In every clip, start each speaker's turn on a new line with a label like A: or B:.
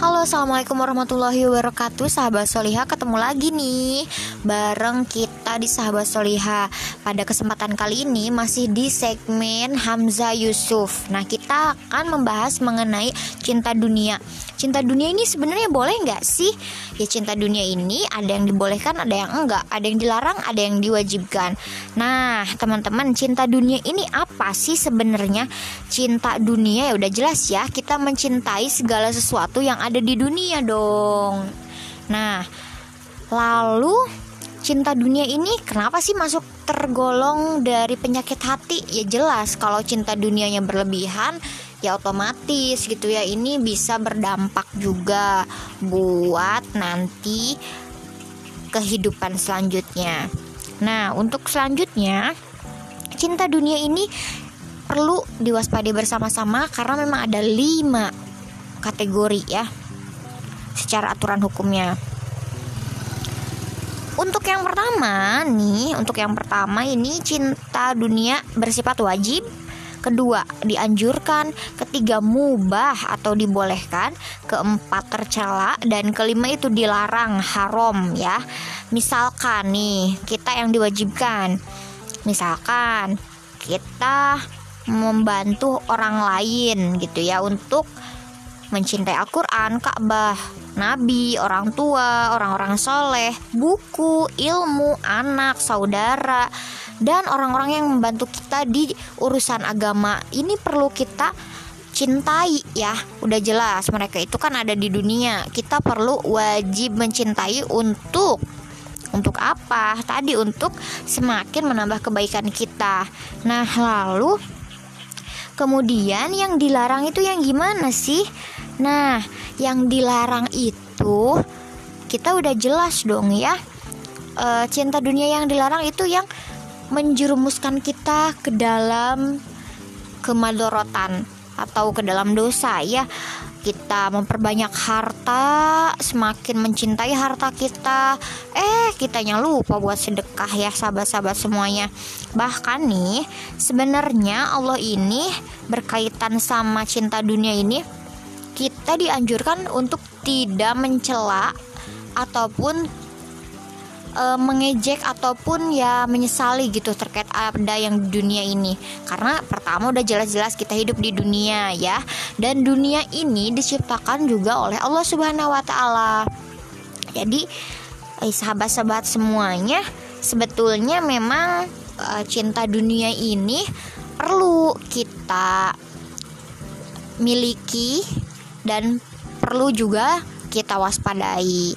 A: Halo assalamualaikum warahmatullahi wabarakatuh. Sahabat Soliha ketemu lagi nih Bareng kita di Sahabat Soliha Pada kesempatan kali ini masih di segmen Hamzah Yusuf. Nah kita akan membahas mengenai cinta dunia. Cinta dunia ini sebenarnya boleh nggak sih? Ya cinta dunia ini ada yang dibolehkan ada yang enggak. Ada yang dilarang ada yang diwajibkan. Nah teman-teman cinta dunia ini apa sih sebenarnya? Cinta dunia ya udah jelas ya Kita mencintai segala sesuatu yang ada dunia dong. Nah, lalu cinta dunia ini kenapa sih masuk tergolong dari penyakit hati? Ya jelas kalau cinta dunianya berlebihan ya otomatis gitu ya ini bisa berdampak juga buat nanti kehidupan selanjutnya. Nah, untuk selanjutnya cinta dunia ini perlu diwaspadai bersama-sama karena memang ada lima kategori ya secara aturan hukumnya. Untuk yang pertama nih, untuk yang pertama ini cinta dunia bersifat wajib, kedua dianjurkan, ketiga mubah atau dibolehkan, keempat tercela dan kelima itu dilarang haram ya. Misalkan nih, kita yang diwajibkan. Misalkan kita membantu orang lain gitu ya untuk mencintai Al-Quran, Ka'bah, Nabi, orang tua, orang-orang soleh, buku, ilmu, anak, saudara, dan orang-orang yang membantu kita di urusan agama. Ini perlu kita cintai ya. Udah jelas mereka itu kan ada di dunia. Kita perlu wajib mencintai untuk untuk apa? Tadi untuk semakin menambah kebaikan kita. Nah lalu kemudian yang dilarang itu yang gimana sih? Nah, yang dilarang itu kita udah jelas dong ya. E, cinta dunia yang dilarang itu yang menjerumuskan kita ke dalam kemadorotan atau ke dalam dosa ya. Kita memperbanyak harta, semakin mencintai harta kita. Eh, kitanya lupa buat sedekah ya, sahabat-sahabat semuanya. Bahkan nih, sebenarnya Allah ini berkaitan sama cinta dunia ini kita dianjurkan untuk tidak mencela ataupun e, mengejek ataupun ya menyesali gitu terkait ada yang di dunia ini karena pertama udah jelas-jelas kita hidup di dunia ya dan dunia ini diciptakan juga oleh Allah Subhanahu wa taala. Jadi eh, sahabat-sahabat semuanya sebetulnya memang e, cinta dunia ini perlu kita miliki dan perlu juga kita waspadai.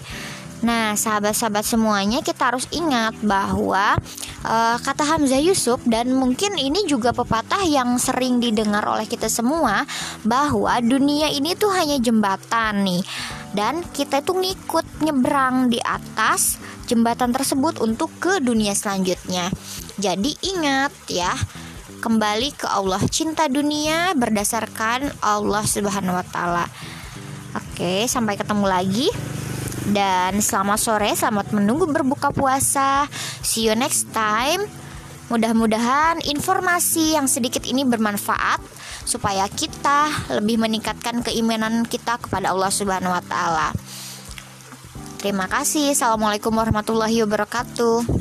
A: Nah, sahabat-sahabat semuanya kita harus ingat bahwa uh, kata Hamzah Yusuf dan mungkin ini juga pepatah yang sering didengar oleh kita semua bahwa dunia ini tuh hanya jembatan nih dan kita tuh ngikut nyebrang di atas jembatan tersebut untuk ke dunia selanjutnya. Jadi ingat ya, kembali ke Allah cinta dunia berdasarkan Allah Subhanahu wa taala. Oke, sampai ketemu lagi. Dan selamat sore, selamat menunggu berbuka puasa. See you next time. Mudah-mudahan informasi yang sedikit ini bermanfaat supaya kita lebih meningkatkan keimanan kita kepada Allah Subhanahu wa taala. Terima kasih. Assalamualaikum warahmatullahi wabarakatuh.